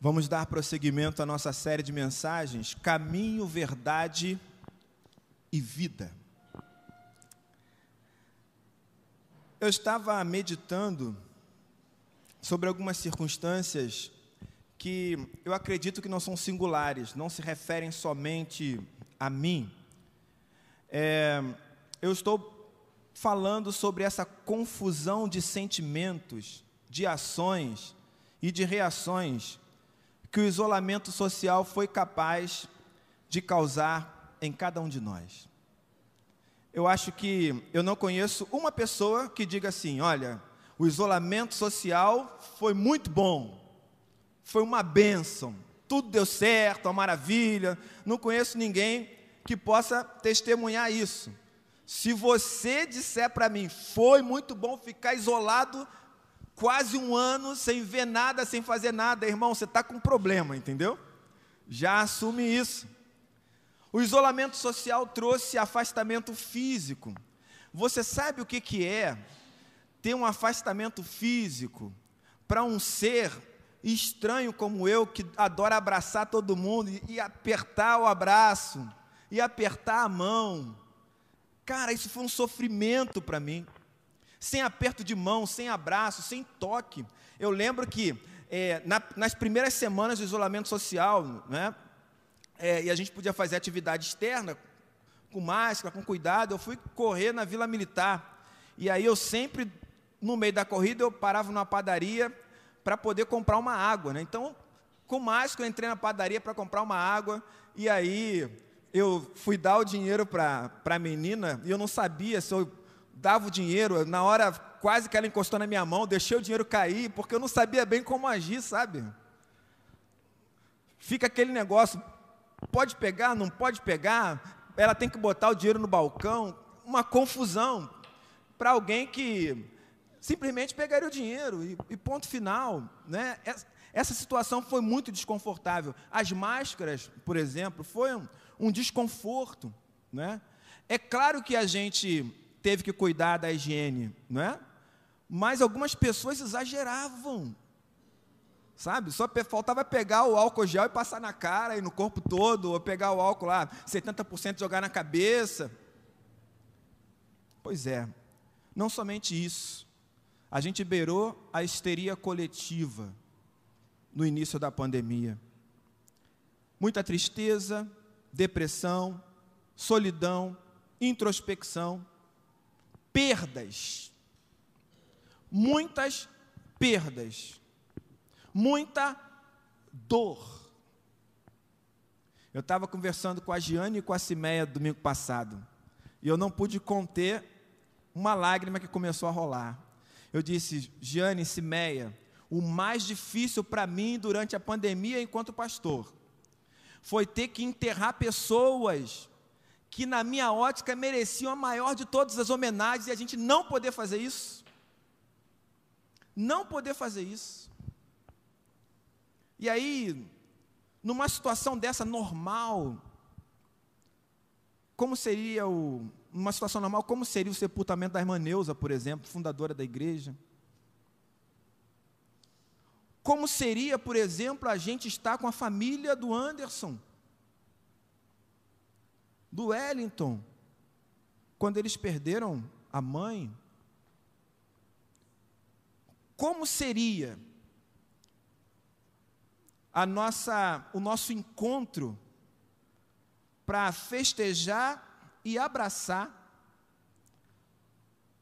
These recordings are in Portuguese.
Vamos dar prosseguimento à nossa série de mensagens Caminho, Verdade e Vida. Eu estava meditando sobre algumas circunstâncias que eu acredito que não são singulares, não se referem somente a mim. É, eu estou falando sobre essa confusão de sentimentos, de ações e de reações que o isolamento social foi capaz de causar em cada um de nós. Eu acho que eu não conheço uma pessoa que diga assim: olha, o isolamento social foi muito bom, foi uma bênção, tudo deu certo, uma maravilha. Não conheço ninguém que possa testemunhar isso. Se você disser para mim, foi muito bom ficar isolado quase um ano sem ver nada, sem fazer nada, irmão, você está com um problema, entendeu? Já assume isso. O isolamento social trouxe afastamento físico. Você sabe o que, que é ter um afastamento físico para um ser estranho como eu, que adora abraçar todo mundo e apertar o abraço, e apertar a mão, Cara, isso foi um sofrimento para mim. Sem aperto de mão, sem abraço, sem toque. Eu lembro que é, na, nas primeiras semanas do isolamento social, né, é, e a gente podia fazer atividade externa, com máscara, com cuidado, eu fui correr na Vila Militar. E aí eu sempre, no meio da corrida, eu parava numa padaria para poder comprar uma água. Né? Então, com máscara, eu entrei na padaria para comprar uma água, e aí eu fui dar o dinheiro para a menina e eu não sabia se eu dava o dinheiro. Na hora, quase que ela encostou na minha mão, deixei o dinheiro cair, porque eu não sabia bem como agir, sabe? Fica aquele negócio: pode pegar, não pode pegar, ela tem que botar o dinheiro no balcão. Uma confusão para alguém que simplesmente pegaria o dinheiro e, e ponto final. Né? Essa, situação foi muito desconfortável. As máscaras, por exemplo, foi um, um desconforto, né? É claro que a gente teve que cuidar da higiene, né? Mas algumas pessoas exageravam, sabe? Só faltava pegar o álcool gel e passar na cara e no corpo todo, ou pegar o álcool lá, 70% jogar na cabeça. Pois é, não somente isso, a gente beirou a histeria coletiva no início da pandemia. Muita tristeza, depressão, solidão, introspecção, perdas. Muitas perdas. Muita dor. Eu estava conversando com a Giane e com a Cimeia domingo passado. E eu não pude conter uma lágrima que começou a rolar. Eu disse, Giane, Cimeia, o mais difícil para mim durante a pandemia enquanto pastor foi ter que enterrar pessoas que, na minha ótica, mereciam a maior de todas as homenagens e a gente não poder fazer isso. Não poder fazer isso. E aí, numa situação dessa normal, como seria o, numa situação normal, como seria o sepultamento da irmã Neuza, por exemplo, fundadora da igreja? Como seria, por exemplo, a gente estar com a família do Anderson, do Wellington, quando eles perderam a mãe? Como seria a nossa, o nosso encontro para festejar e abraçar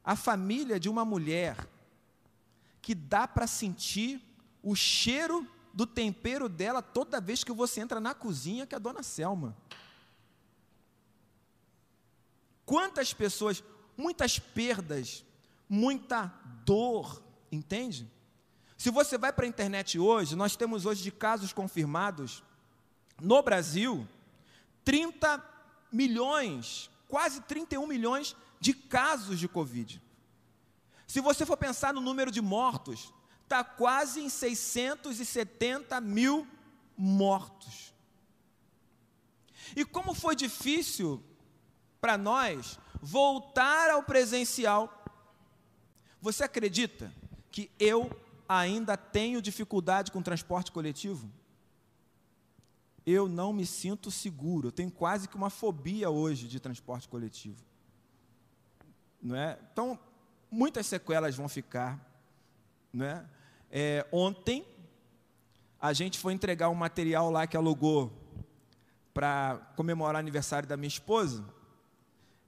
a família de uma mulher que dá para sentir o cheiro do tempero dela toda vez que você entra na cozinha, que é a dona Selma. Quantas pessoas, muitas perdas, muita dor, entende? Se você vai para a internet hoje, nós temos hoje de casos confirmados no Brasil 30 milhões, quase 31 milhões de casos de Covid. Se você for pensar no número de mortos, está quase em 670 mil mortos. E como foi difícil para nós voltar ao presencial. Você acredita que eu ainda tenho dificuldade com transporte coletivo? eu não me sinto seguro. Eu tenho quase que uma fobia hoje de transporte coletivo. Não é? Então, muitas sequelas vão ficar. Não é? É, ontem, a gente foi entregar um material lá que alugou para comemorar o aniversário da minha esposa.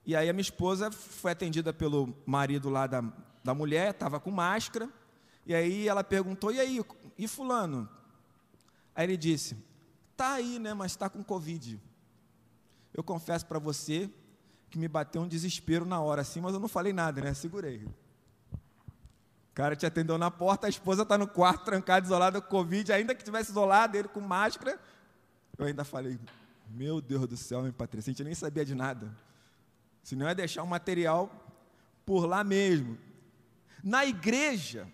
E aí a minha esposa foi atendida pelo marido lá da, da mulher, estava com máscara. E aí ela perguntou: e aí, e fulano? Aí ele disse: Está aí, né? Mas está com Covid. Eu confesso para você que me bateu um desespero na hora, assim, mas eu não falei nada, né? Segurei. O cara te atendeu na porta, a esposa está no quarto, trancada, isolada com Covid, ainda que tivesse isolado, ele com máscara. Eu ainda falei, meu Deus do céu, minha Patrícia, a gente nem sabia de nada. Se não é deixar o material por lá mesmo. Na igreja,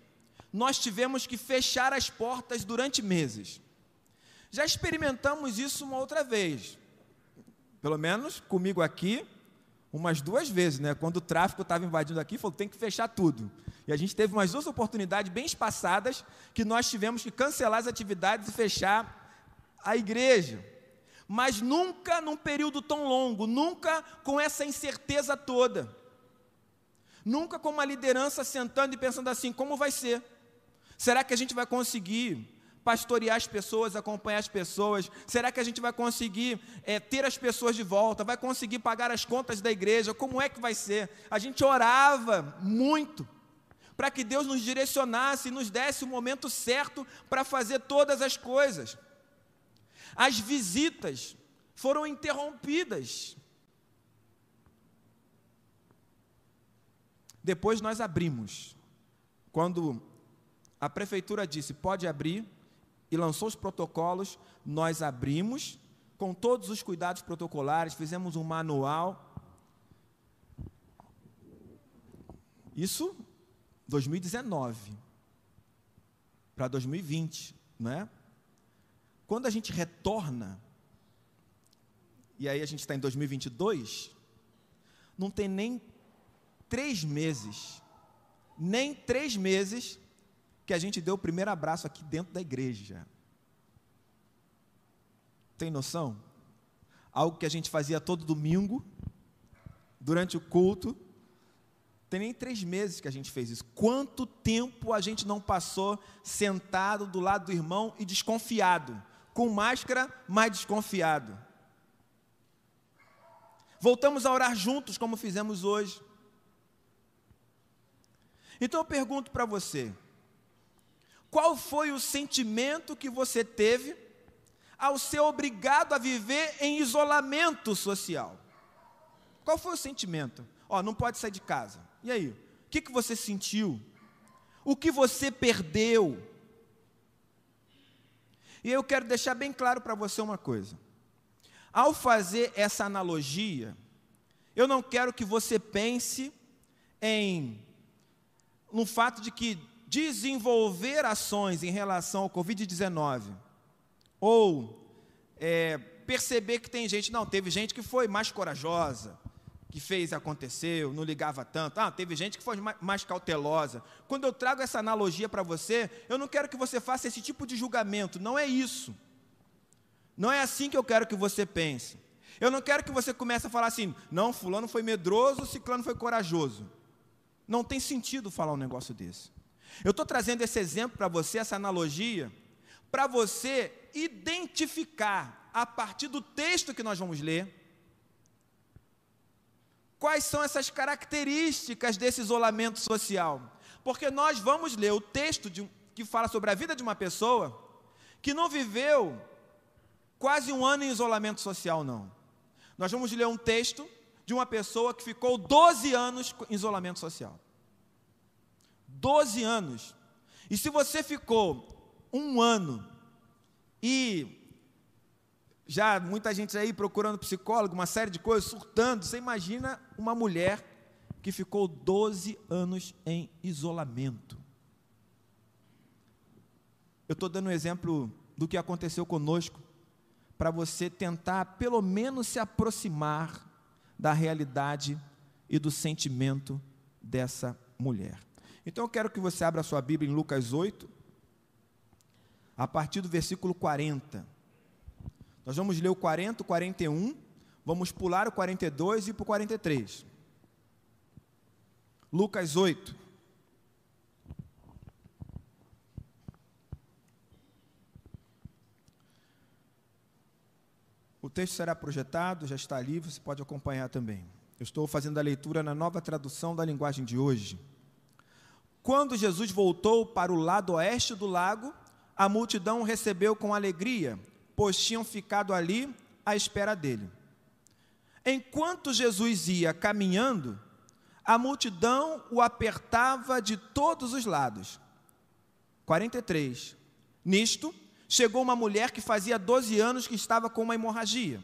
nós tivemos que fechar as portas durante meses. Já experimentamos isso uma outra vez. Pelo menos comigo aqui, umas duas vezes, né? Quando o tráfico estava invadindo aqui, falou: tem que fechar tudo. E a gente teve umas duas oportunidades bem espaçadas que nós tivemos que cancelar as atividades e fechar a igreja. Mas nunca num período tão longo, nunca com essa incerteza toda. Nunca com uma liderança sentando e pensando assim: como vai ser? Será que a gente vai conseguir pastorear as pessoas, acompanhar as pessoas? Será que a gente vai conseguir é, ter as pessoas de volta? Vai conseguir pagar as contas da igreja? Como é que vai ser? A gente orava muito para que Deus nos direcionasse e nos desse o momento certo para fazer todas as coisas. As visitas foram interrompidas. Depois nós abrimos. Quando a prefeitura disse pode abrir, e lançou os protocolos, nós abrimos com todos os cuidados protocolares, fizemos um manual. Isso 2019 para 2020, não é? Quando a gente retorna, e aí a gente está em 2022, não tem nem três meses, nem três meses que a gente deu o primeiro abraço aqui dentro da igreja. Tem noção? Algo que a gente fazia todo domingo, durante o culto. Tem nem três meses que a gente fez isso. Quanto tempo a gente não passou sentado do lado do irmão e desconfiado? Com máscara, mas desconfiado. Voltamos a orar juntos, como fizemos hoje. Então eu pergunto para você: qual foi o sentimento que você teve ao ser obrigado a viver em isolamento social? Qual foi o sentimento? Ó, não pode sair de casa. E aí? O que, que você sentiu? O que você perdeu? E eu quero deixar bem claro para você uma coisa. Ao fazer essa analogia, eu não quero que você pense em no fato de que desenvolver ações em relação ao Covid-19, ou é, perceber que tem gente, não, teve gente que foi mais corajosa, que fez aconteceu, não ligava tanto. Ah, teve gente que foi mais cautelosa. Quando eu trago essa analogia para você, eu não quero que você faça esse tipo de julgamento, não é isso. Não é assim que eu quero que você pense. Eu não quero que você comece a falar assim, não, fulano foi medroso, ciclano foi corajoso. Não tem sentido falar um negócio desse. Eu estou trazendo esse exemplo para você, essa analogia, para você identificar, a partir do texto que nós vamos ler, quais são essas características desse isolamento social. Porque nós vamos ler o texto de, que fala sobre a vida de uma pessoa que não viveu quase um ano em isolamento social, não. Nós vamos ler um texto de uma pessoa que ficou 12 anos em isolamento social. 12 anos. E se você ficou um ano e já muita gente aí procurando psicólogo, uma série de coisas, surtando, você imagina uma mulher que ficou 12 anos em isolamento. Eu estou dando um exemplo do que aconteceu conosco, para você tentar pelo menos se aproximar da realidade e do sentimento dessa mulher. Então eu quero que você abra sua Bíblia em Lucas 8, a partir do versículo 40. Nós vamos ler o 40, o 41, vamos pular o 42 e para o 43. Lucas 8. O texto será projetado, já está ali, você pode acompanhar também. Eu estou fazendo a leitura na nova tradução da linguagem de hoje. Quando Jesus voltou para o lado oeste do lago, a multidão recebeu com alegria, pois tinham ficado ali à espera dele. Enquanto Jesus ia caminhando, a multidão o apertava de todos os lados. 43. Nisto, chegou uma mulher que fazia 12 anos que estava com uma hemorragia.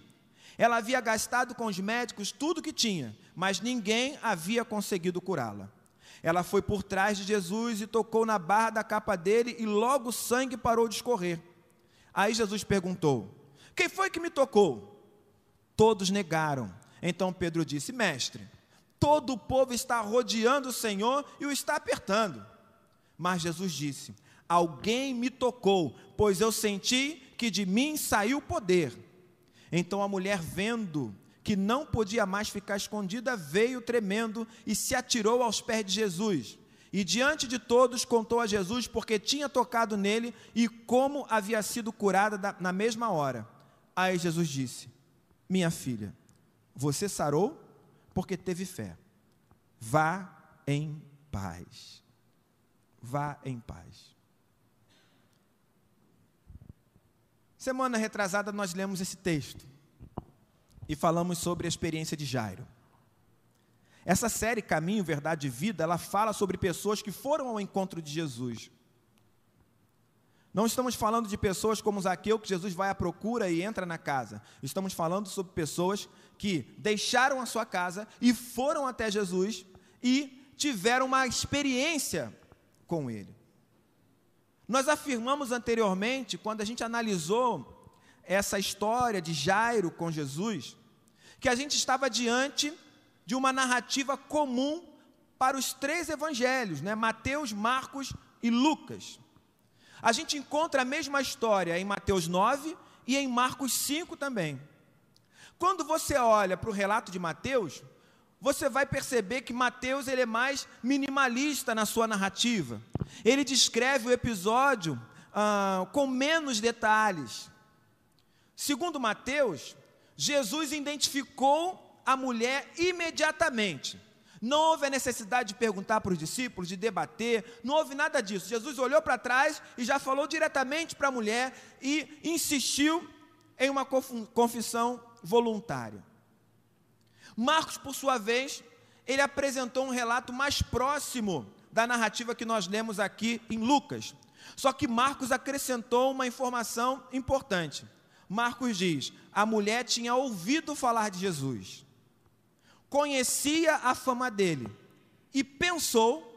Ela havia gastado com os médicos tudo o que tinha, mas ninguém havia conseguido curá-la. Ela foi por trás de Jesus e tocou na barra da capa dele, e logo o sangue parou de escorrer. Aí Jesus perguntou: Quem foi que me tocou? Todos negaram. Então Pedro disse: Mestre, todo o povo está rodeando o Senhor e o está apertando. Mas Jesus disse: Alguém me tocou, pois eu senti que de mim saiu poder. Então a mulher, vendo que não podia mais ficar escondida, veio tremendo e se atirou aos pés de Jesus. E diante de todos contou a Jesus porque tinha tocado nele e como havia sido curada na mesma hora. Aí Jesus disse: Minha filha, você sarou porque teve fé. Vá em paz. Vá em paz. Semana retrasada nós lemos esse texto e falamos sobre a experiência de Jairo. Essa série Caminho, Verdade e Vida, ela fala sobre pessoas que foram ao encontro de Jesus. Não estamos falando de pessoas como Zaqueu, que Jesus vai à procura e entra na casa. Estamos falando sobre pessoas que deixaram a sua casa e foram até Jesus e tiveram uma experiência com Ele. Nós afirmamos anteriormente, quando a gente analisou essa história de Jairo com Jesus, que a gente estava diante de uma narrativa comum para os três evangelhos, né? Mateus, Marcos e Lucas. A gente encontra a mesma história em Mateus 9 e em Marcos 5 também. Quando você olha para o relato de Mateus, você vai perceber que Mateus ele é mais minimalista na sua narrativa. Ele descreve o episódio ah, com menos detalhes. Segundo Mateus, Jesus identificou a mulher imediatamente. Não houve a necessidade de perguntar para os discípulos, de debater, não houve nada disso. Jesus olhou para trás e já falou diretamente para a mulher e insistiu em uma confissão voluntária. Marcos, por sua vez, ele apresentou um relato mais próximo da narrativa que nós lemos aqui em Lucas. Só que Marcos acrescentou uma informação importante. Marcos diz: a mulher tinha ouvido falar de Jesus, conhecia a fama dele e pensou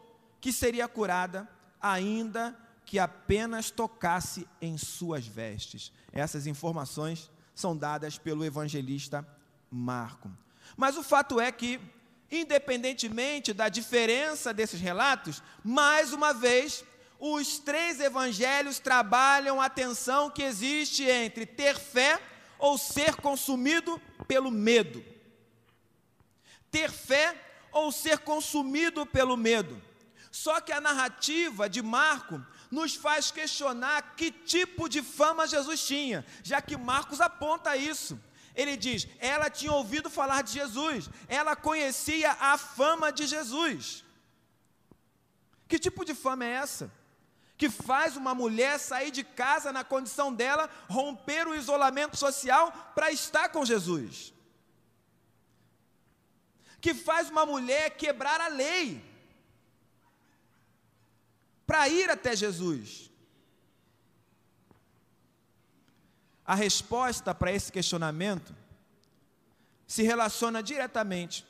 que seria curada, ainda que apenas tocasse em suas vestes. Essas informações são dadas pelo evangelista Marco. Mas o fato é que, independentemente da diferença desses relatos, mais uma vez os três evangelhos trabalham a tensão que existe entre ter fé ou ser consumido pelo medo. Ter fé ou ser consumido pelo medo. Só que a narrativa de Marco nos faz questionar que tipo de fama Jesus tinha, já que Marcos aponta isso. Ele diz: ela tinha ouvido falar de Jesus, ela conhecia a fama de Jesus. Que tipo de fama é essa? que faz uma mulher sair de casa na condição dela, romper o isolamento social para estar com Jesus. Que faz uma mulher quebrar a lei para ir até Jesus. A resposta para esse questionamento se relaciona diretamente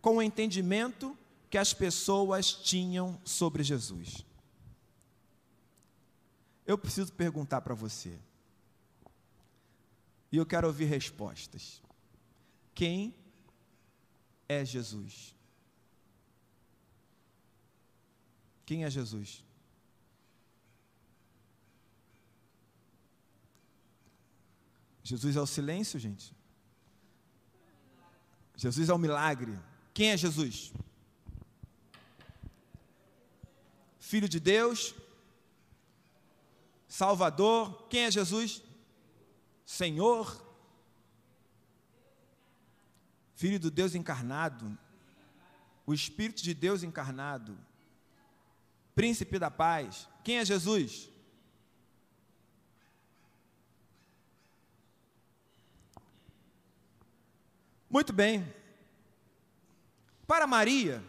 com o entendimento que as pessoas tinham sobre Jesus. Eu preciso perguntar para você. E eu quero ouvir respostas. Quem é Jesus? Quem é Jesus? Jesus é o silêncio, gente. Jesus é o milagre. Quem é Jesus? Filho de Deus, Salvador. Quem é Jesus? Senhor. Filho do Deus encarnado. O Espírito de Deus encarnado. Príncipe da paz. Quem é Jesus? Muito bem. Para Maria,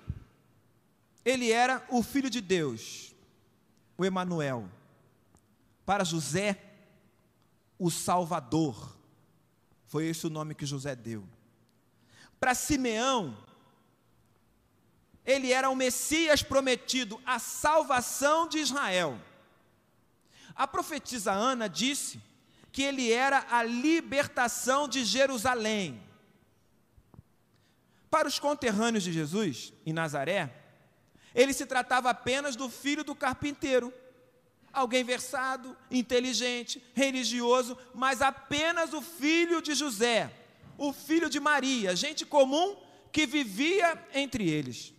ele era o filho de Deus, o Emanuel. Para José, o Salvador. Foi esse o nome que José deu. Para Simeão, ele era o Messias prometido, a salvação de Israel. A profetisa Ana disse que ele era a libertação de Jerusalém. Para os conterrâneos de Jesus, em Nazaré, ele se tratava apenas do filho do carpinteiro, alguém versado, inteligente, religioso, mas apenas o filho de José, o filho de Maria, gente comum que vivia entre eles.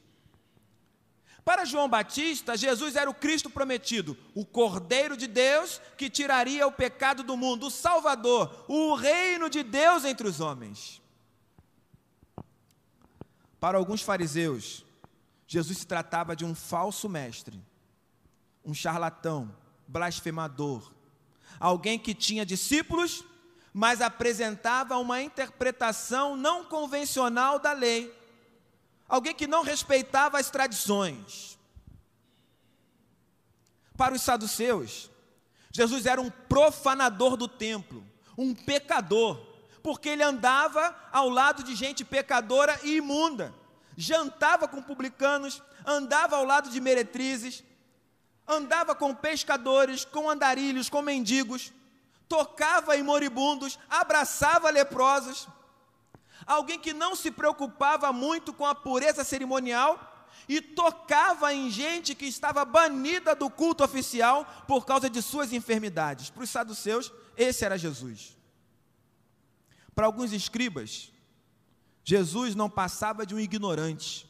Para João Batista, Jesus era o Cristo prometido, o Cordeiro de Deus que tiraria o pecado do mundo, o Salvador, o reino de Deus entre os homens. Para alguns fariseus, Jesus se tratava de um falso mestre, um charlatão, blasfemador, alguém que tinha discípulos, mas apresentava uma interpretação não convencional da lei alguém que não respeitava as tradições. Para os saduceus, Jesus era um profanador do templo, um pecador, porque ele andava ao lado de gente pecadora e imunda, jantava com publicanos, andava ao lado de meretrizes, andava com pescadores, com andarilhos, com mendigos, tocava em moribundos, abraçava leprosos alguém que não se preocupava muito com a pureza cerimonial e tocava em gente que estava banida do culto oficial por causa de suas enfermidades. Para os saduceus, esse era Jesus. Para alguns escribas, Jesus não passava de um ignorante,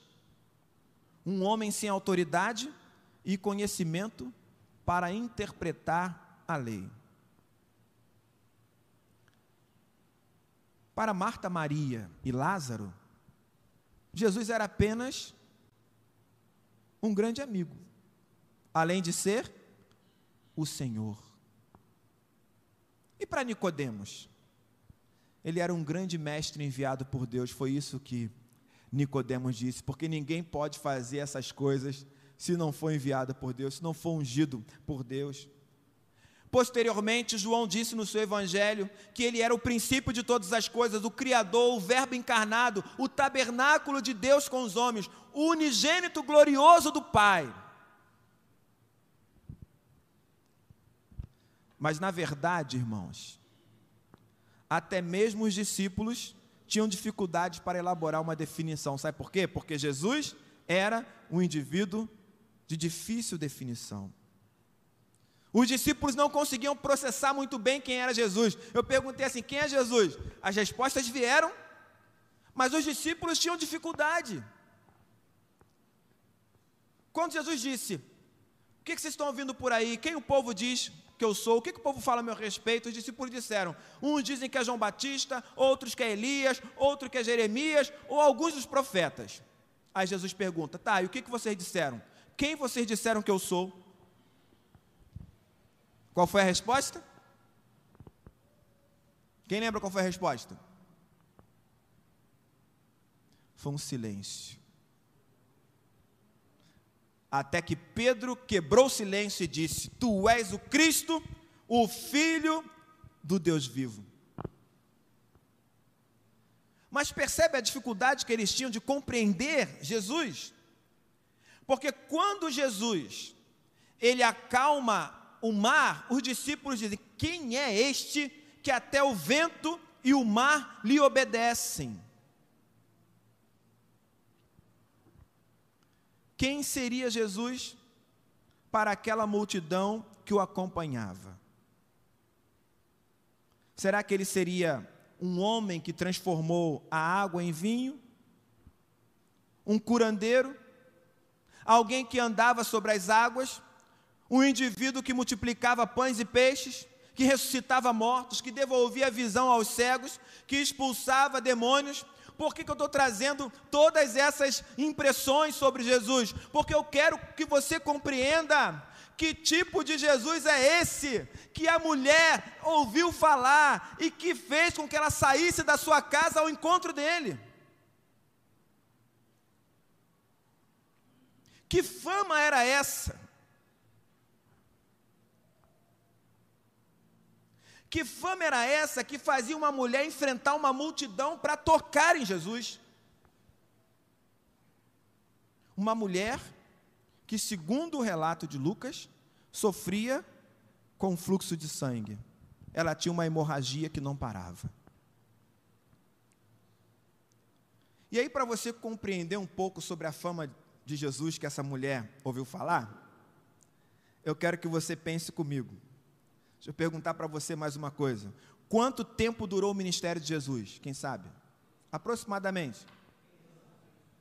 um homem sem autoridade e conhecimento para interpretar a lei. Para Marta, Maria e Lázaro, Jesus era apenas um grande amigo, além de ser o Senhor. E para Nicodemos? Ele era um grande mestre enviado por Deus, foi isso que Nicodemos disse, porque ninguém pode fazer essas coisas se não for enviado por Deus, se não for ungido por Deus. Posteriormente, João disse no seu evangelho que ele era o princípio de todas as coisas, o Criador, o Verbo encarnado, o tabernáculo de Deus com os homens, o unigênito glorioso do Pai. Mas na verdade, irmãos, até mesmo os discípulos tinham dificuldade para elaborar uma definição. Sabe por quê? Porque Jesus era um indivíduo de difícil definição. Os discípulos não conseguiam processar muito bem quem era Jesus. Eu perguntei assim: quem é Jesus? As respostas vieram, mas os discípulos tinham dificuldade. Quando Jesus disse: O que vocês estão ouvindo por aí? Quem o povo diz que eu sou? O que o povo fala a meu respeito? Os discípulos disseram: Uns dizem que é João Batista, outros que é Elias, outro que é Jeremias, ou alguns dos profetas. Aí Jesus pergunta: Tá, e o que vocês disseram? Quem vocês disseram que eu sou? Qual foi a resposta? Quem lembra qual foi a resposta? Foi um silêncio. Até que Pedro quebrou o silêncio e disse: Tu és o Cristo, o Filho do Deus vivo. Mas percebe a dificuldade que eles tinham de compreender Jesus? Porque quando Jesus ele acalma o mar, os discípulos dizem: Quem é este que até o vento e o mar lhe obedecem? Quem seria Jesus para aquela multidão que o acompanhava? Será que ele seria um homem que transformou a água em vinho? Um curandeiro? Alguém que andava sobre as águas? Um indivíduo que multiplicava pães e peixes? Que ressuscitava mortos? Que devolvia visão aos cegos? Que expulsava demônios? Por que, que eu estou trazendo todas essas impressões sobre Jesus? Porque eu quero que você compreenda que tipo de Jesus é esse que a mulher ouviu falar e que fez com que ela saísse da sua casa ao encontro dele? Que fama era essa? Que fama era essa que fazia uma mulher enfrentar uma multidão para tocar em Jesus? Uma mulher que, segundo o relato de Lucas, sofria com fluxo de sangue. Ela tinha uma hemorragia que não parava. E aí, para você compreender um pouco sobre a fama de Jesus que essa mulher ouviu falar, eu quero que você pense comigo. Deixa eu perguntar para você mais uma coisa. Quanto tempo durou o ministério de Jesus? Quem sabe? Aproximadamente.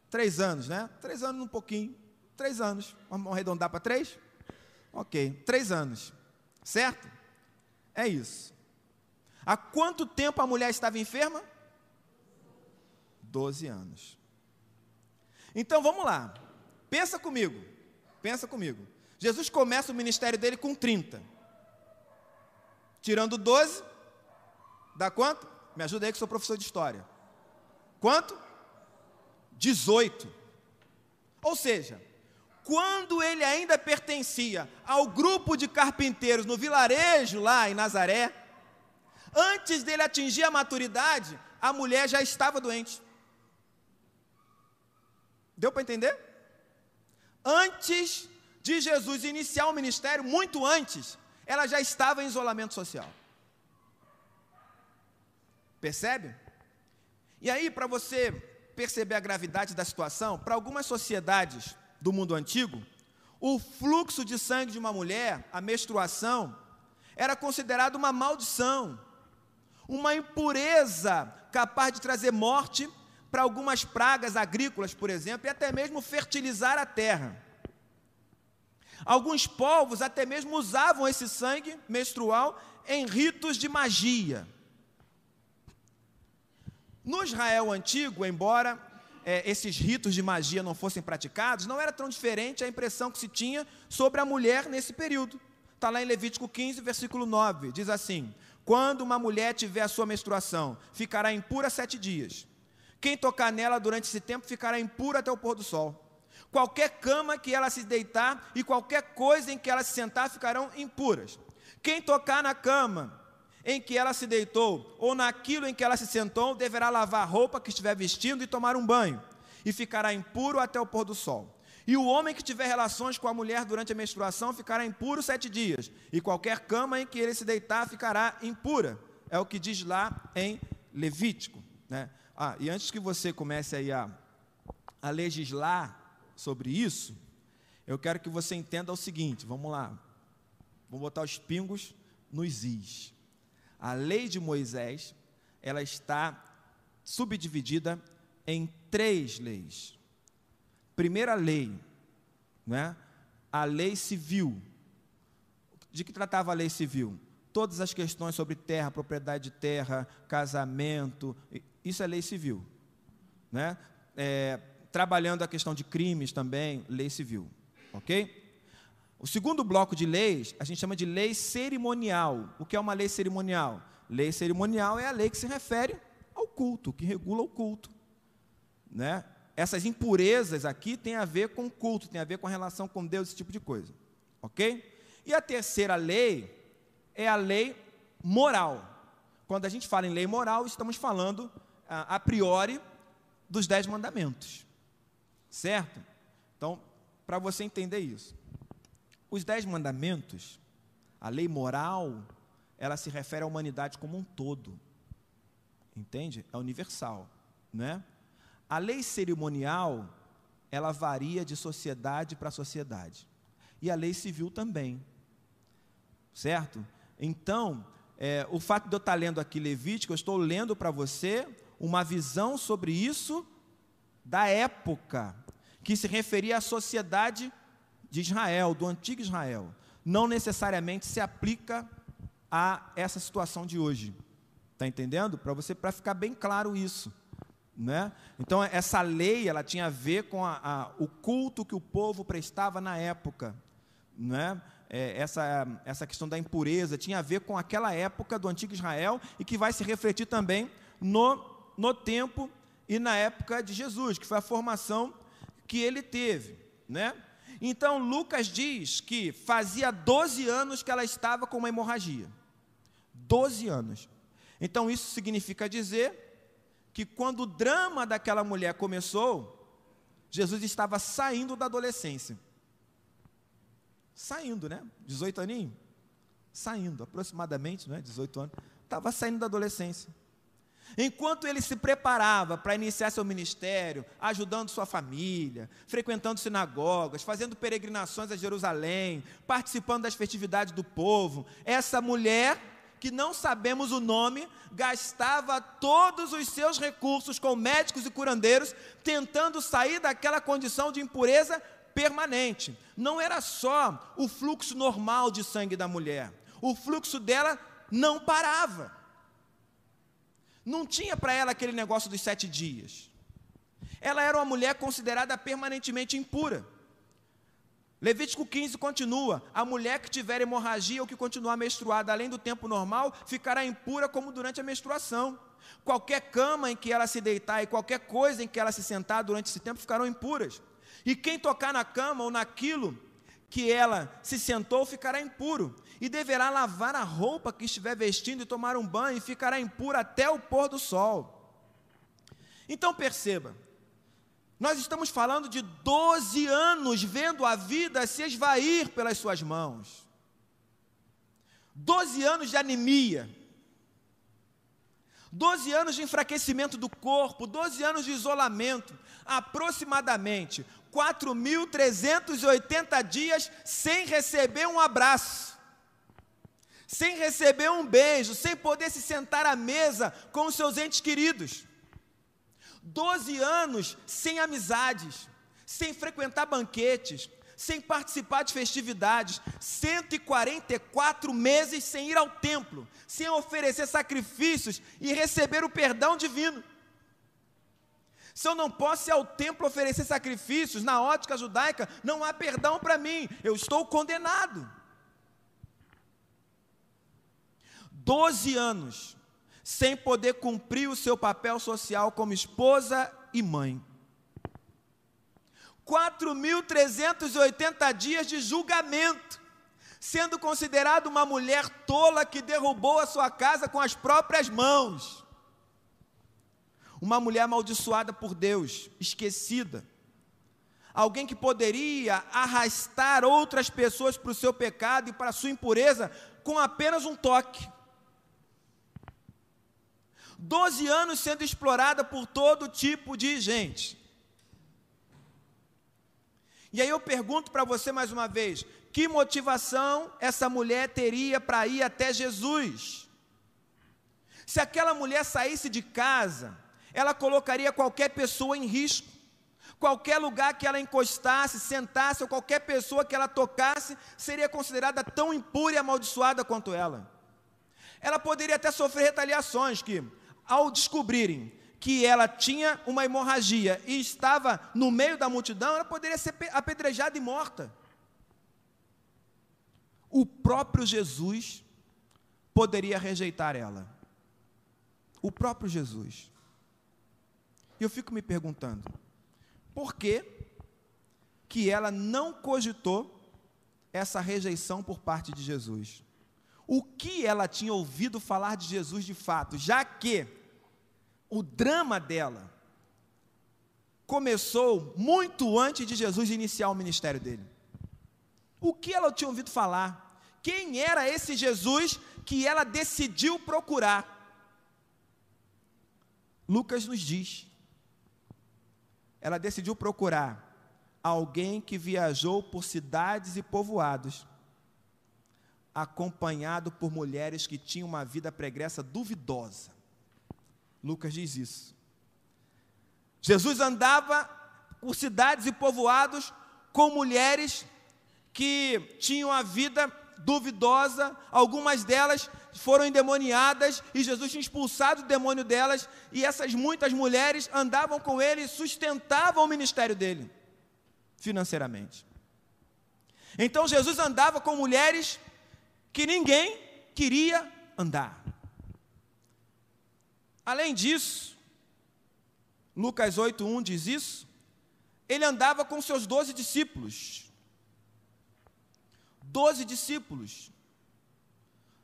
Três anos, né? Três anos um pouquinho. Três anos. Vamos arredondar para três? Ok. Três anos. Certo? É isso. Há quanto tempo a mulher estava enferma? Doze anos. Então vamos lá. Pensa comigo. Pensa comigo. Jesus começa o ministério dele com 30. Tirando 12, dá quanto? Me ajuda aí que sou professor de história. Quanto? 18. Ou seja, quando ele ainda pertencia ao grupo de carpinteiros no vilarejo lá em Nazaré, antes dele atingir a maturidade, a mulher já estava doente. Deu para entender? Antes de Jesus iniciar o ministério, muito antes, ela já estava em isolamento social. Percebe? E aí, para você perceber a gravidade da situação, para algumas sociedades do mundo antigo, o fluxo de sangue de uma mulher, a menstruação, era considerado uma maldição, uma impureza capaz de trazer morte para algumas pragas agrícolas, por exemplo, e até mesmo fertilizar a terra. Alguns povos até mesmo usavam esse sangue menstrual em ritos de magia. No Israel antigo, embora é, esses ritos de magia não fossem praticados, não era tão diferente a impressão que se tinha sobre a mulher nesse período. Está lá em Levítico 15, versículo 9: diz assim: Quando uma mulher tiver a sua menstruação, ficará impura sete dias. Quem tocar nela durante esse tempo ficará impura até o pôr do sol. Qualquer cama que ela se deitar e qualquer coisa em que ela se sentar ficarão impuras. Quem tocar na cama em que ela se deitou ou naquilo em que ela se sentou, deverá lavar a roupa que estiver vestindo e tomar um banho, e ficará impuro até o pôr do sol. E o homem que tiver relações com a mulher durante a menstruação ficará impuro sete dias, e qualquer cama em que ele se deitar ficará impura. É o que diz lá em Levítico. Né? Ah, e antes que você comece aí a, a legislar sobre isso, eu quero que você entenda o seguinte: vamos lá, vamos botar os pingos nos is. A lei de Moisés, ela está subdividida em três leis. Primeira lei, né? a lei civil. De que tratava a lei civil? Todas as questões sobre terra, propriedade de terra, casamento, isso é lei civil. Né? É, trabalhando a questão de crimes também, lei civil, ok? O segundo bloco de leis, a gente chama de lei cerimonial. O que é uma lei cerimonial? Lei cerimonial é a lei que se refere ao culto, que regula o culto. Né? Essas impurezas aqui têm a ver com culto, tem a ver com a relação com Deus, esse tipo de coisa. Ok? E a terceira lei é a lei moral. Quando a gente fala em lei moral, estamos falando a, a priori dos dez mandamentos. Certo? Então, para você entender isso, os dez mandamentos, a lei moral, ela se refere à humanidade como um todo. Entende? É universal, né? A lei cerimonial, ela varia de sociedade para sociedade. E a lei civil também. Certo? Então, é, o fato de eu estar lendo aqui Levítico, eu estou lendo para você uma visão sobre isso da época, que se referia à sociedade de Israel, do antigo Israel. Não necessariamente se aplica a essa situação de hoje. Está entendendo? Para você, para ficar bem claro isso. Né? Então, essa lei ela tinha a ver com a, a, o culto que o povo prestava na época. Né? É, essa, essa questão da impureza tinha a ver com aquela época do antigo Israel e que vai se refletir também no, no tempo e na época de Jesus, que foi a formação que ele teve. Né? Então, Lucas diz que fazia 12 anos que ela estava com uma hemorragia. 12 anos. Então, isso significa dizer que quando o drama daquela mulher começou, Jesus estava saindo da adolescência. Saindo, né? 18 aninhos? Saindo, aproximadamente, né? 18 anos. Estava saindo da adolescência. Enquanto ele se preparava para iniciar seu ministério, ajudando sua família, frequentando sinagogas, fazendo peregrinações a Jerusalém, participando das festividades do povo, essa mulher que não sabemos o nome, gastava todos os seus recursos com médicos e curandeiros, tentando sair daquela condição de impureza permanente. Não era só o fluxo normal de sangue da mulher, o fluxo dela não parava. Não tinha para ela aquele negócio dos sete dias. Ela era uma mulher considerada permanentemente impura. Levítico 15 continua: a mulher que tiver hemorragia ou que continuar menstruada além do tempo normal ficará impura como durante a menstruação. Qualquer cama em que ela se deitar e qualquer coisa em que ela se sentar durante esse tempo ficarão impuras. E quem tocar na cama ou naquilo que ela se sentou ficará impuro, e deverá lavar a roupa que estiver vestindo e tomar um banho, e ficará impura até o pôr do sol. Então perceba, nós estamos falando de 12 anos vendo a vida se esvair pelas suas mãos. 12 anos de anemia. 12 anos de enfraquecimento do corpo, 12 anos de isolamento, aproximadamente 4.380 dias sem receber um abraço, sem receber um beijo, sem poder se sentar à mesa com os seus entes queridos. 12 anos sem amizades, sem frequentar banquetes, sem participar de festividades, 144 meses sem ir ao templo, sem oferecer sacrifícios e receber o perdão divino. Se eu não posso ir ao templo oferecer sacrifícios, na ótica judaica, não há perdão para mim, eu estou condenado. Doze anos sem poder cumprir o seu papel social como esposa e mãe. 4.380 dias de julgamento, sendo considerado uma mulher tola que derrubou a sua casa com as próprias mãos. Uma mulher amaldiçoada por Deus, esquecida. Alguém que poderia arrastar outras pessoas para o seu pecado e para a sua impureza com apenas um toque. 12 anos sendo explorada por todo tipo de gente. E aí eu pergunto para você mais uma vez: que motivação essa mulher teria para ir até Jesus? Se aquela mulher saísse de casa, ela colocaria qualquer pessoa em risco. Qualquer lugar que ela encostasse, sentasse, ou qualquer pessoa que ela tocasse, seria considerada tão impura e amaldiçoada quanto ela. Ela poderia até sofrer retaliações, que ao descobrirem que ela tinha uma hemorragia e estava no meio da multidão, ela poderia ser apedrejada e morta. O próprio Jesus poderia rejeitar ela. O próprio Jesus. E eu fico me perguntando, por que que ela não cogitou essa rejeição por parte de Jesus? O que ela tinha ouvido falar de Jesus de fato, já que o drama dela começou muito antes de Jesus iniciar o ministério dele. O que ela tinha ouvido falar? Quem era esse Jesus que ela decidiu procurar? Lucas nos diz. Ela decidiu procurar alguém que viajou por cidades e povoados acompanhado por mulheres que tinham uma vida pregressa duvidosa. Lucas diz isso. Jesus andava por cidades e povoados com mulheres que tinham a vida duvidosa, algumas delas foram endemoniadas e Jesus tinha expulsado o demônio delas, e essas muitas mulheres andavam com ele e sustentavam o ministério dele financeiramente. Então Jesus andava com mulheres que ninguém queria andar. Além disso, Lucas 8:1 diz isso, ele andava com seus doze discípulos. Doze discípulos.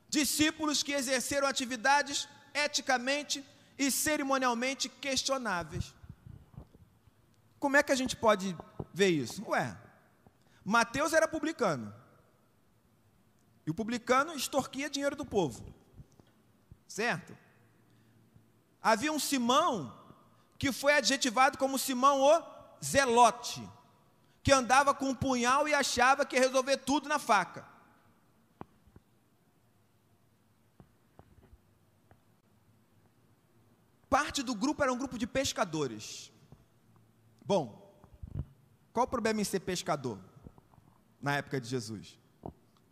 Discípulos que exerceram atividades eticamente e cerimonialmente questionáveis. Como é que a gente pode ver isso? Ué, Mateus era publicano. E o publicano extorquia dinheiro do povo. Certo? Havia um Simão que foi adjetivado como Simão o Zelote, que andava com um punhal e achava que ia resolver tudo na faca. Parte do grupo era um grupo de pescadores. Bom, qual o problema em ser pescador na época de Jesus?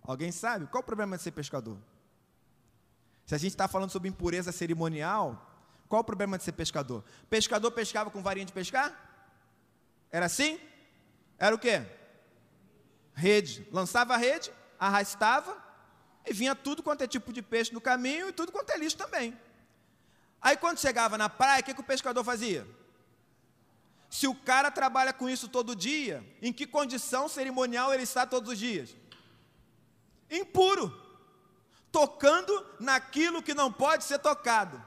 Alguém sabe? Qual o problema de ser pescador? Se a gente está falando sobre impureza cerimonial, qual o problema de ser pescador? Pescador pescava com varinha de pescar? Era assim? Era o quê? Rede. Lançava a rede, arrastava, e vinha tudo quanto é tipo de peixe no caminho e tudo quanto é lixo também. Aí quando chegava na praia, o que, que o pescador fazia? Se o cara trabalha com isso todo dia, em que condição cerimonial ele está todos os dias? Impuro, tocando naquilo que não pode ser tocado.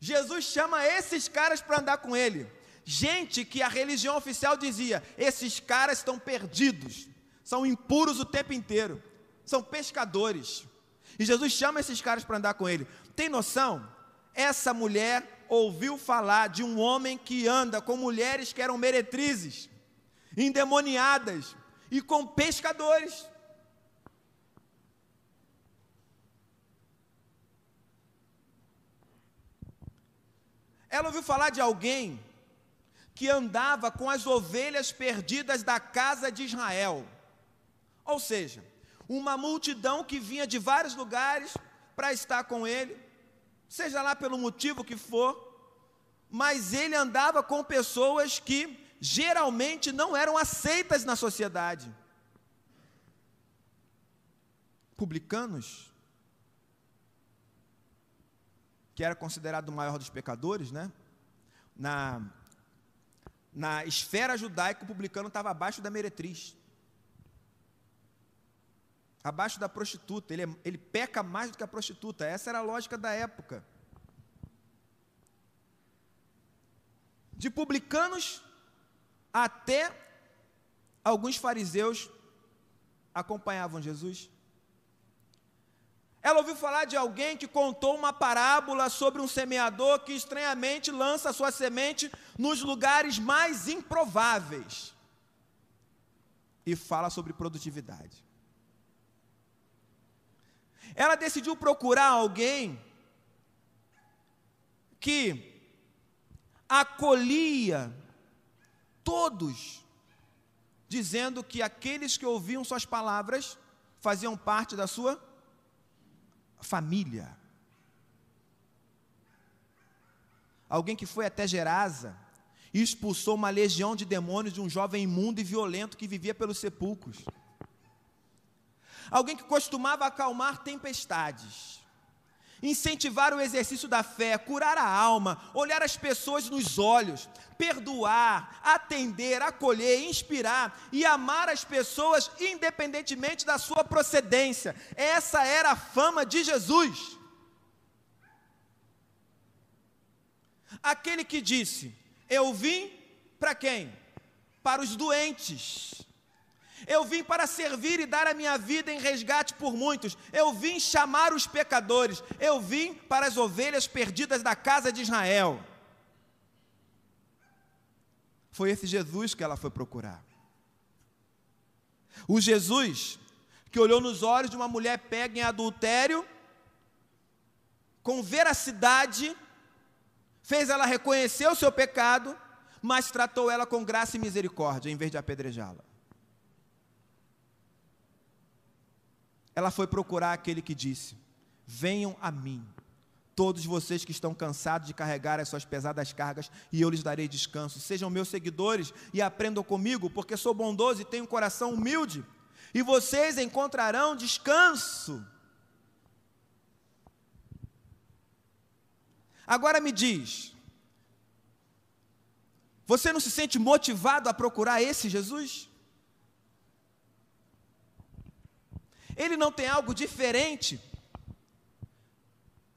Jesus chama esses caras para andar com ele. Gente que a religião oficial dizia: esses caras estão perdidos, são impuros o tempo inteiro, são pescadores. E Jesus chama esses caras para andar com ele. Tem noção? Essa mulher ouviu falar de um homem que anda com mulheres que eram meretrizes, endemoniadas e com pescadores. Ela ouviu falar de alguém que andava com as ovelhas perdidas da casa de Israel. Ou seja, uma multidão que vinha de vários lugares para estar com ele, seja lá pelo motivo que for, mas ele andava com pessoas que geralmente não eram aceitas na sociedade. Publicanos, que era considerado o maior dos pecadores, né? Na, na esfera judaica, o publicano estava abaixo da meretriz abaixo da prostituta. Ele, é, ele peca mais do que a prostituta. Essa era a lógica da época. De publicanos até alguns fariseus acompanhavam Jesus. Ela ouviu falar de alguém que contou uma parábola sobre um semeador que estranhamente lança sua semente nos lugares mais improváveis e fala sobre produtividade. Ela decidiu procurar alguém que acolhia todos, dizendo que aqueles que ouviam suas palavras faziam parte da sua família. Alguém que foi até Gerasa e expulsou uma legião de demônios de um jovem imundo e violento que vivia pelos sepulcros alguém que costumava acalmar tempestades, incentivar o exercício da fé, curar a alma, olhar as pessoas nos olhos, perdoar, atender, acolher, inspirar e amar as pessoas independentemente da sua procedência. Essa era a fama de Jesus. Aquele que disse: Eu vim para quem? Para os doentes. Eu vim para servir e dar a minha vida em resgate por muitos. Eu vim chamar os pecadores. Eu vim para as ovelhas perdidas da casa de Israel. Foi esse Jesus que ela foi procurar. O Jesus que olhou nos olhos de uma mulher pega em adultério, com veracidade, fez ela reconhecer o seu pecado, mas tratou ela com graça e misericórdia, em vez de apedrejá-la. Ela foi procurar aquele que disse: Venham a mim, todos vocês que estão cansados de carregar as suas pesadas cargas, e eu lhes darei descanso. Sejam meus seguidores e aprendam comigo, porque sou bondoso e tenho um coração humilde, e vocês encontrarão descanso. Agora me diz, você não se sente motivado a procurar esse Jesus? Ele não tem algo diferente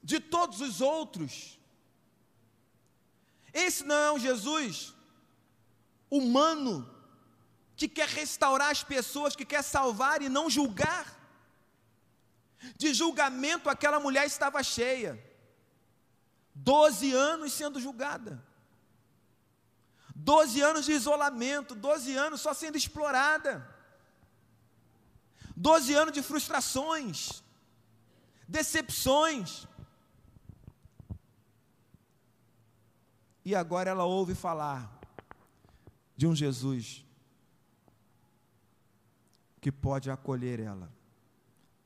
de todos os outros. Esse não é um Jesus humano que quer restaurar as pessoas, que quer salvar e não julgar. De julgamento, aquela mulher estava cheia, doze anos sendo julgada, doze anos de isolamento, doze anos só sendo explorada. 12 anos de frustrações, decepções. E agora ela ouve falar de um Jesus que pode acolher ela,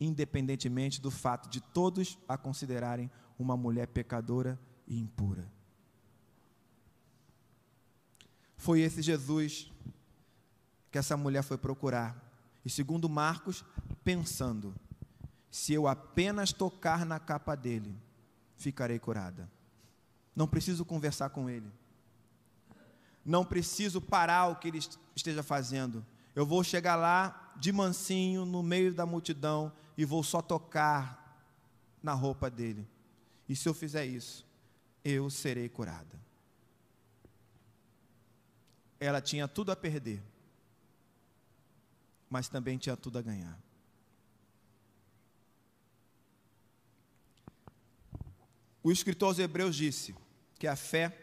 independentemente do fato de todos a considerarem uma mulher pecadora e impura. Foi esse Jesus que essa mulher foi procurar e segundo Marcos, pensando: se eu apenas tocar na capa dele, ficarei curada. Não preciso conversar com ele. Não preciso parar o que ele esteja fazendo. Eu vou chegar lá de mansinho no meio da multidão e vou só tocar na roupa dele. E se eu fizer isso, eu serei curada. Ela tinha tudo a perder mas também tinha tudo a ganhar. O escritor aos Hebreus disse que a fé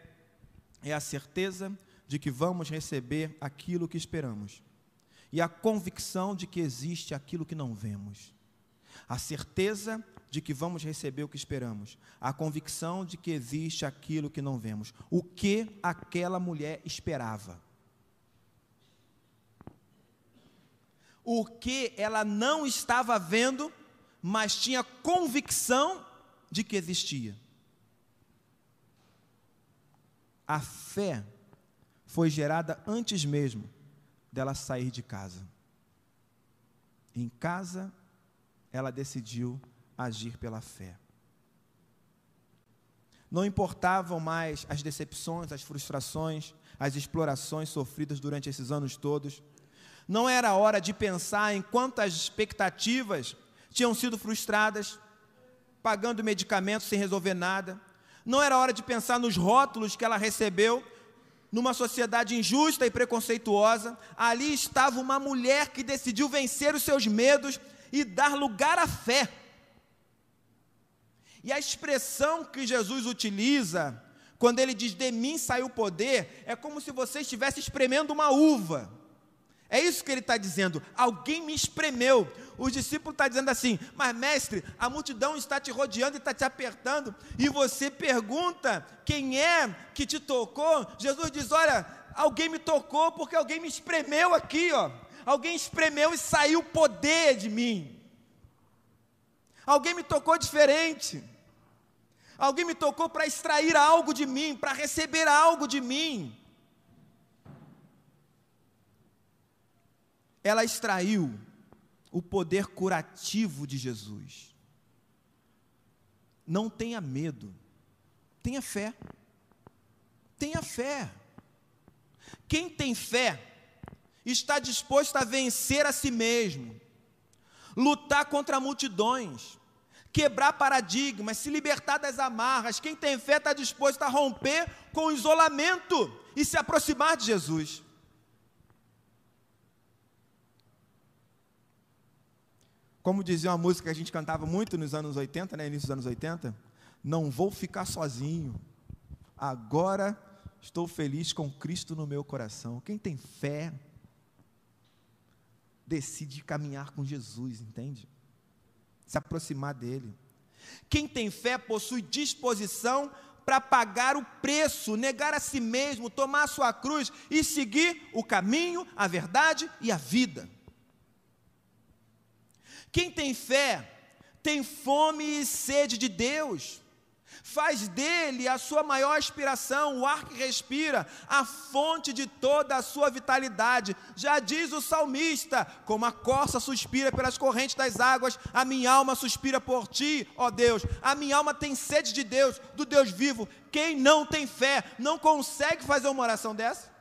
é a certeza de que vamos receber aquilo que esperamos e a convicção de que existe aquilo que não vemos. A certeza de que vamos receber o que esperamos, a convicção de que existe aquilo que não vemos. O que aquela mulher esperava? O que ela não estava vendo, mas tinha convicção de que existia. A fé foi gerada antes mesmo dela sair de casa. Em casa, ela decidiu agir pela fé. Não importavam mais as decepções, as frustrações, as explorações sofridas durante esses anos todos não era hora de pensar em quantas expectativas tinham sido frustradas, pagando medicamentos sem resolver nada. Não era hora de pensar nos rótulos que ela recebeu numa sociedade injusta e preconceituosa. Ali estava uma mulher que decidiu vencer os seus medos e dar lugar à fé. E a expressão que Jesus utiliza quando ele diz de mim saiu o poder, é como se você estivesse espremendo uma uva. É isso que ele está dizendo. Alguém me espremeu. O discípulo está dizendo assim: Mas, mestre, a multidão está te rodeando e está te apertando. E você pergunta quem é que te tocou. Jesus diz: Olha, alguém me tocou porque alguém me espremeu aqui, ó. Alguém espremeu e saiu poder de mim. Alguém me tocou diferente. Alguém me tocou para extrair algo de mim, para receber algo de mim. Ela extraiu o poder curativo de Jesus. Não tenha medo, tenha fé. Tenha fé. Quem tem fé está disposto a vencer a si mesmo, lutar contra multidões, quebrar paradigmas, se libertar das amarras. Quem tem fé está disposto a romper com o isolamento e se aproximar de Jesus. Como dizia uma música que a gente cantava muito nos anos 80, né, início dos anos 80, não vou ficar sozinho. Agora estou feliz com Cristo no meu coração. Quem tem fé decide caminhar com Jesus, entende? Se aproximar dele. Quem tem fé possui disposição para pagar o preço, negar a si mesmo, tomar a sua cruz e seguir o caminho, a verdade e a vida. Quem tem fé tem fome e sede de Deus faz dele a sua maior aspiração, o ar que respira, a fonte de toda a sua vitalidade. Já diz o salmista: como a corça suspira pelas correntes das águas, a minha alma suspira por ti, ó Deus. A minha alma tem sede de Deus, do Deus vivo. Quem não tem fé não consegue fazer uma oração dessa?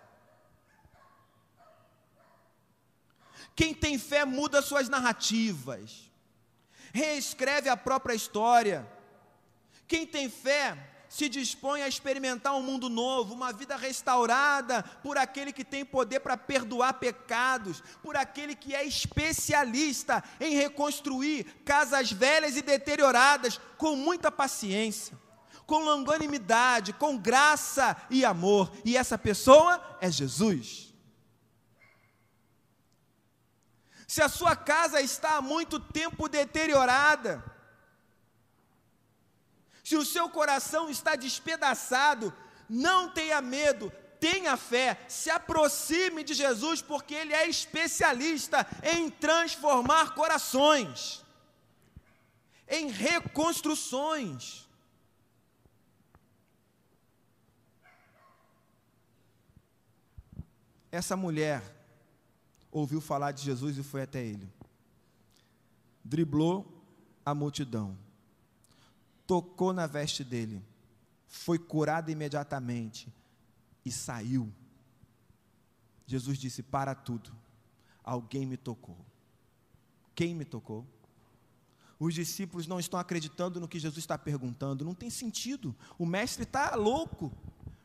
Quem tem fé muda suas narrativas, reescreve a própria história quem tem fé se dispõe a experimentar um mundo novo, uma vida restaurada por aquele que tem poder para perdoar pecados, por aquele que é especialista em reconstruir casas velhas e deterioradas com muita paciência, com longanimidade, com graça e amor. E essa pessoa é Jesus. Se a sua casa está há muito tempo deteriorada, se o seu coração está despedaçado, não tenha medo, tenha fé, se aproxime de Jesus, porque Ele é especialista em transformar corações, em reconstruções. Essa mulher ouviu falar de Jesus e foi até ele. Driblou a multidão tocou na veste dele, foi curado imediatamente e saiu. Jesus disse: Para tudo, alguém me tocou. Quem me tocou? Os discípulos não estão acreditando no que Jesus está perguntando, não tem sentido. O mestre está louco,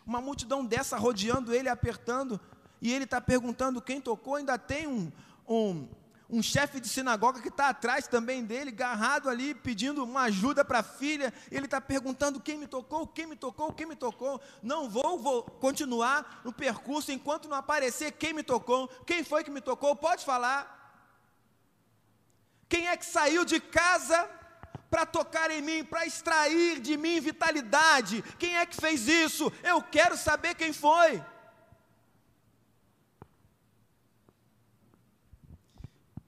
uma multidão dessa rodeando ele, apertando, e ele está perguntando quem tocou. Ainda tem um, um, um chefe de sinagoga que está atrás também dele, garrado ali, pedindo uma ajuda para a filha. Ele está perguntando quem me tocou, quem me tocou, quem me tocou. Não vou, vou continuar no percurso enquanto não aparecer quem me tocou, quem foi que me tocou, pode falar. Quem é que saiu de casa para tocar em mim, para extrair de mim vitalidade? Quem é que fez isso? Eu quero saber quem foi.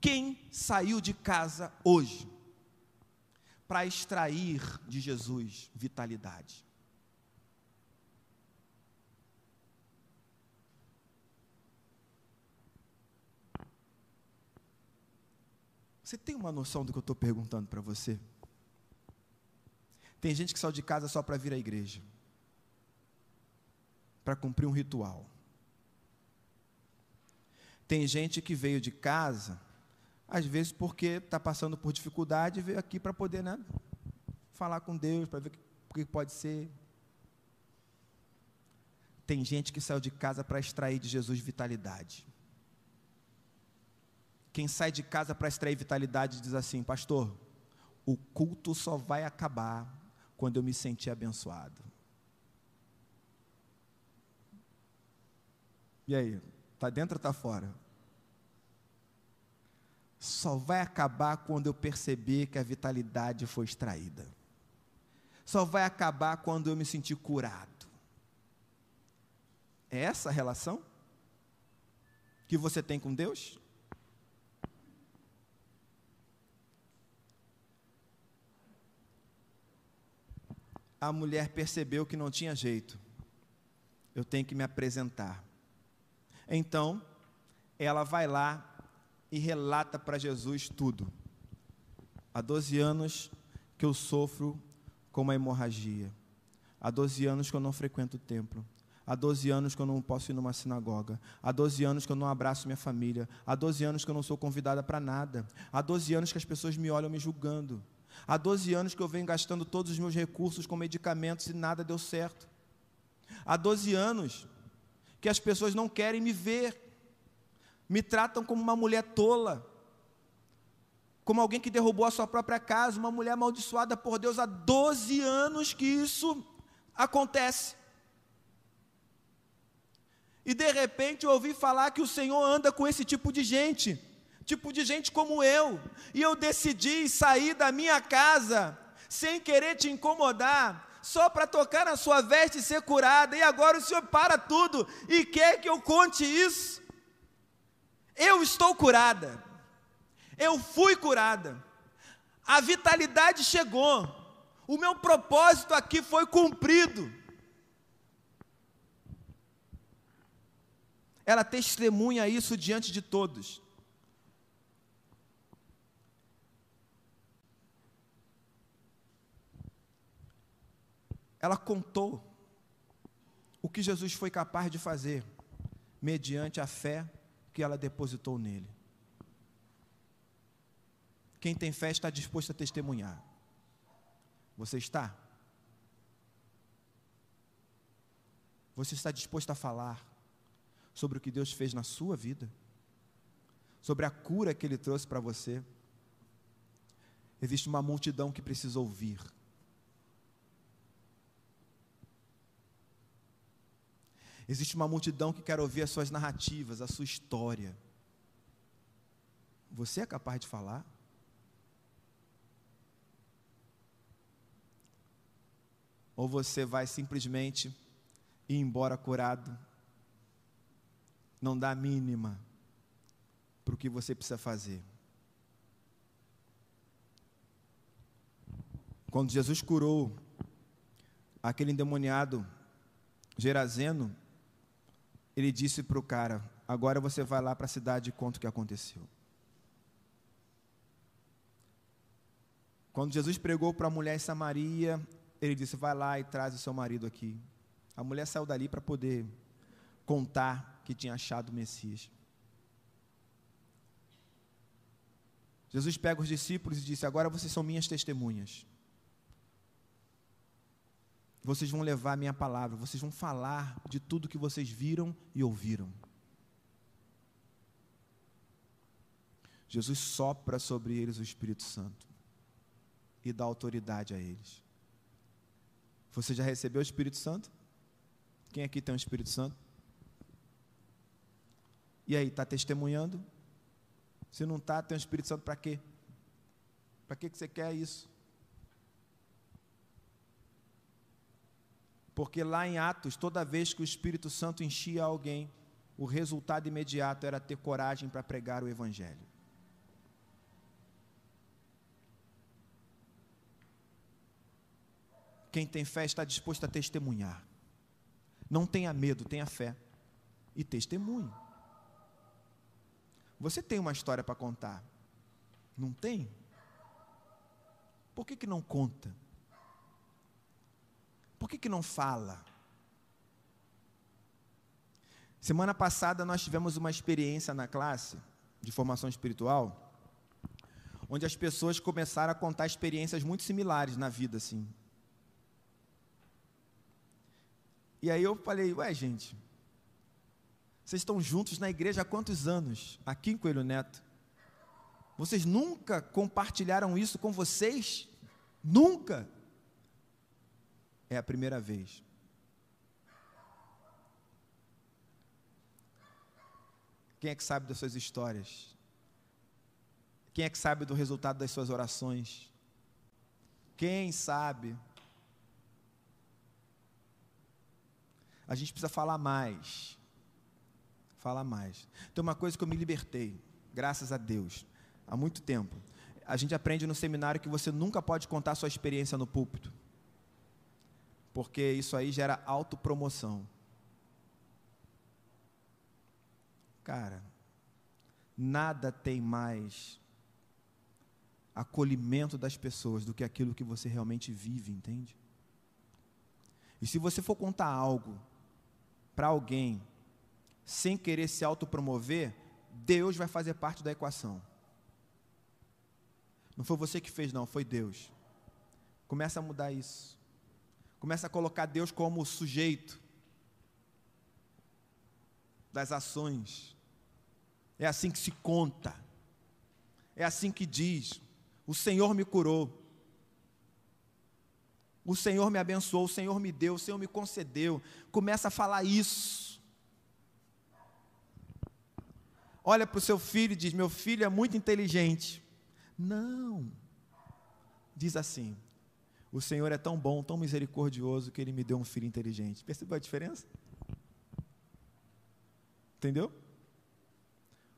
Quem saiu de casa hoje para extrair de Jesus vitalidade? Você tem uma noção do que eu estou perguntando para você? Tem gente que saiu de casa só para vir à igreja, para cumprir um ritual. Tem gente que veio de casa às vezes porque está passando por dificuldade, veio aqui para poder né, falar com Deus, para ver o que pode ser. Tem gente que saiu de casa para extrair de Jesus vitalidade. Quem sai de casa para extrair vitalidade diz assim, pastor, o culto só vai acabar quando eu me sentir abençoado. E aí, está dentro ou está fora? Só vai acabar quando eu perceber que a vitalidade foi extraída. Só vai acabar quando eu me sentir curado. É essa a relação que você tem com Deus? A mulher percebeu que não tinha jeito. Eu tenho que me apresentar. Então, ela vai lá e relata para Jesus tudo. Há 12 anos que eu sofro com uma hemorragia. Há 12 anos que eu não frequento o templo. Há 12 anos que eu não posso ir numa sinagoga. Há 12 anos que eu não abraço minha família. Há 12 anos que eu não sou convidada para nada. Há 12 anos que as pessoas me olham me julgando. Há 12 anos que eu venho gastando todos os meus recursos com medicamentos e nada deu certo. Há 12 anos que as pessoas não querem me ver me tratam como uma mulher tola, como alguém que derrubou a sua própria casa, uma mulher amaldiçoada por Deus há 12 anos que isso acontece. E de repente eu ouvi falar que o Senhor anda com esse tipo de gente, tipo de gente como eu, e eu decidi sair da minha casa sem querer te incomodar, só para tocar na sua veste e ser curada, e agora o Senhor para tudo e quer que eu conte isso. Eu estou curada, eu fui curada, a vitalidade chegou, o meu propósito aqui foi cumprido. Ela testemunha isso diante de todos. Ela contou o que Jesus foi capaz de fazer mediante a fé que ela depositou nele. Quem tem fé está disposto a testemunhar. Você está? Você está disposto a falar sobre o que Deus fez na sua vida? Sobre a cura que Ele trouxe para você? Existe uma multidão que precisa ouvir. Existe uma multidão que quer ouvir as suas narrativas, a sua história. Você é capaz de falar? Ou você vai simplesmente ir embora curado, não dá a mínima para o que você precisa fazer? Quando Jesus curou aquele endemoniado Gerazeno, ele disse para o cara: Agora você vai lá para a cidade e conta o que aconteceu. Quando Jesus pregou para a mulher em Samaria, ele disse: Vai lá e traz o seu marido aqui. A mulher saiu dali para poder contar que tinha achado o Messias. Jesus pega os discípulos e disse: Agora vocês são minhas testemunhas. Vocês vão levar a minha palavra, vocês vão falar de tudo que vocês viram e ouviram. Jesus sopra sobre eles o Espírito Santo e dá autoridade a eles. Você já recebeu o Espírito Santo? Quem aqui tem o Espírito Santo? E aí, está testemunhando? Se não está, tem o Espírito Santo para quê? Para que você quer isso? Porque lá em Atos, toda vez que o Espírito Santo enchia alguém, o resultado imediato era ter coragem para pregar o Evangelho. Quem tem fé está disposto a testemunhar. Não tenha medo, tenha fé. E testemunhe. Você tem uma história para contar? Não tem? Por que, que não conta? Por que, que não fala? Semana passada nós tivemos uma experiência na classe de formação espiritual, onde as pessoas começaram a contar experiências muito similares na vida, assim. E aí eu falei, ué, gente, vocês estão juntos na igreja há quantos anos? Aqui em Coelho Neto. Vocês nunca compartilharam isso com vocês? Nunca? É a primeira vez. Quem é que sabe das suas histórias? Quem é que sabe do resultado das suas orações? Quem sabe? A gente precisa falar mais. Falar mais. Tem uma coisa que eu me libertei, graças a Deus, há muito tempo. A gente aprende no seminário que você nunca pode contar sua experiência no púlpito porque isso aí gera autopromoção. Cara, nada tem mais acolhimento das pessoas do que aquilo que você realmente vive, entende? E se você for contar algo para alguém sem querer se autopromover, Deus vai fazer parte da equação. Não foi você que fez, não, foi Deus. Começa a mudar isso. Começa a colocar Deus como sujeito das ações. É assim que se conta. É assim que diz: O Senhor me curou. O Senhor me abençoou, o Senhor me deu, o Senhor me concedeu. Começa a falar isso. olha para o seu filho e diz: Meu filho é muito inteligente. Não. Diz assim: O Senhor é tão bom, tão misericordioso, que Ele me deu um filho inteligente. Percebeu a diferença? Entendeu?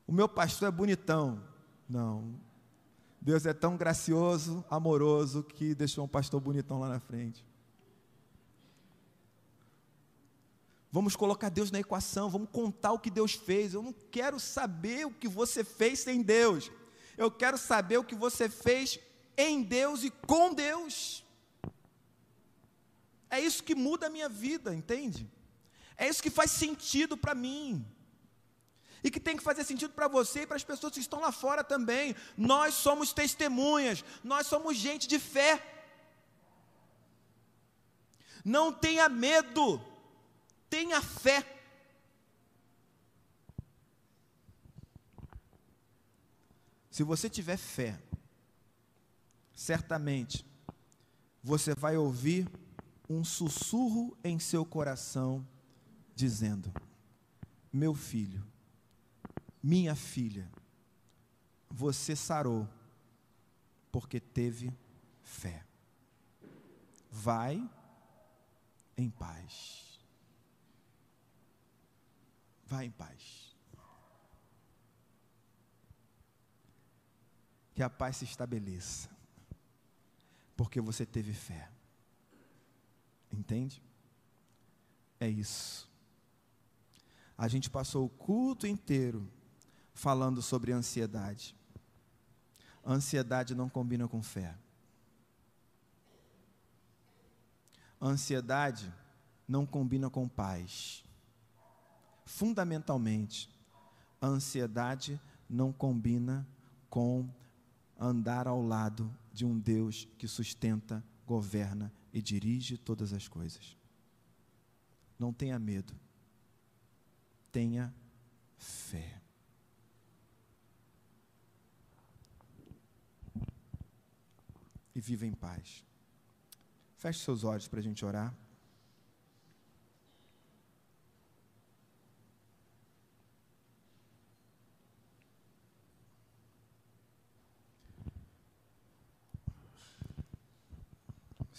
O meu pastor é bonitão. Não. Deus é tão gracioso, amoroso, que deixou um pastor bonitão lá na frente. Vamos colocar Deus na equação, vamos contar o que Deus fez. Eu não quero saber o que você fez sem Deus. Eu quero saber o que você fez em Deus e com Deus. É isso que muda a minha vida, entende? É isso que faz sentido para mim. E que tem que fazer sentido para você e para as pessoas que estão lá fora também. Nós somos testemunhas, nós somos gente de fé. Não tenha medo tenha fé. Se você tiver fé, certamente você vai ouvir um sussurro em seu coração dizendo: Meu filho, minha filha, você sarou porque teve fé. Vai em paz. Vá em paz. Que a paz se estabeleça. Porque você teve fé. Entende? É isso. A gente passou o culto inteiro falando sobre ansiedade. Ansiedade não combina com fé. Ansiedade não combina com paz fundamentalmente, a ansiedade não combina com andar ao lado de um Deus que sustenta, governa e dirige todas as coisas. Não tenha medo, tenha fé. E viva em paz. Feche seus olhos para a gente orar.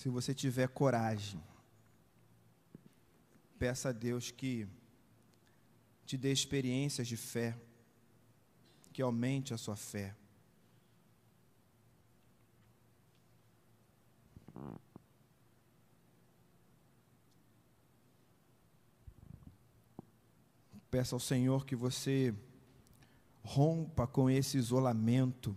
Se você tiver coragem, peça a Deus que te dê experiências de fé, que aumente a sua fé. Peça ao Senhor que você rompa com esse isolamento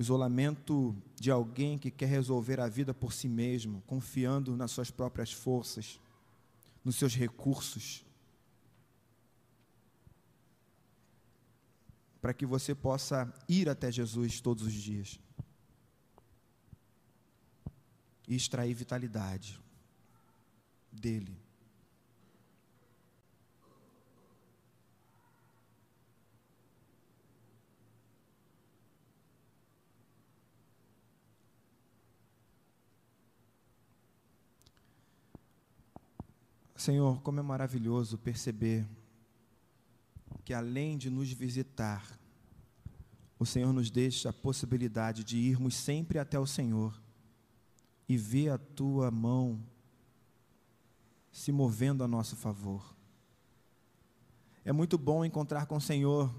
isolamento de alguém que quer resolver a vida por si mesmo, confiando nas suas próprias forças, nos seus recursos. Para que você possa ir até Jesus todos os dias e extrair vitalidade dele. Senhor, como é maravilhoso perceber que além de nos visitar, o Senhor nos deixa a possibilidade de irmos sempre até o Senhor e ver a tua mão se movendo a nosso favor. É muito bom encontrar com o Senhor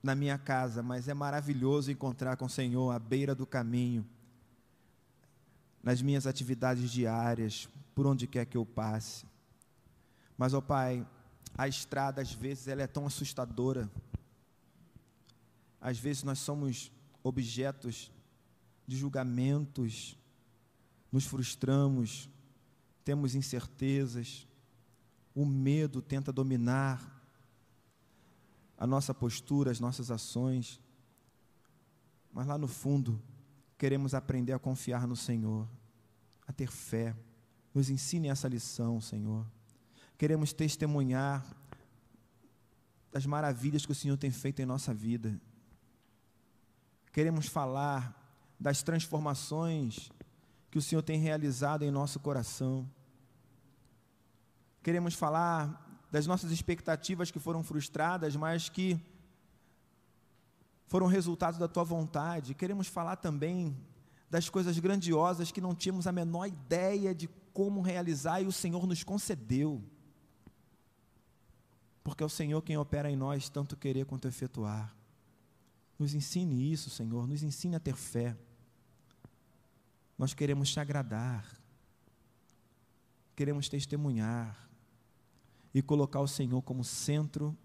na minha casa, mas é maravilhoso encontrar com o Senhor à beira do caminho, nas minhas atividades diárias, por onde quer que eu passe. Mas, ó Pai, a estrada às vezes ela é tão assustadora. Às vezes nós somos objetos de julgamentos, nos frustramos, temos incertezas, o medo tenta dominar a nossa postura, as nossas ações. Mas lá no fundo, queremos aprender a confiar no Senhor, a ter fé. Nos ensine essa lição, Senhor queremos testemunhar das maravilhas que o Senhor tem feito em nossa vida. Queremos falar das transformações que o Senhor tem realizado em nosso coração. Queremos falar das nossas expectativas que foram frustradas, mas que foram resultado da tua vontade. Queremos falar também das coisas grandiosas que não tínhamos a menor ideia de como realizar e o Senhor nos concedeu. Porque é o Senhor quem opera em nós tanto querer quanto efetuar. Nos ensine isso, Senhor, nos ensine a ter fé. Nós queremos te agradar, queremos testemunhar e colocar o Senhor como centro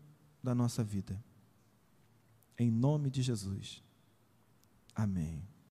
da nossa vida. Em nome de Jesus. Amém.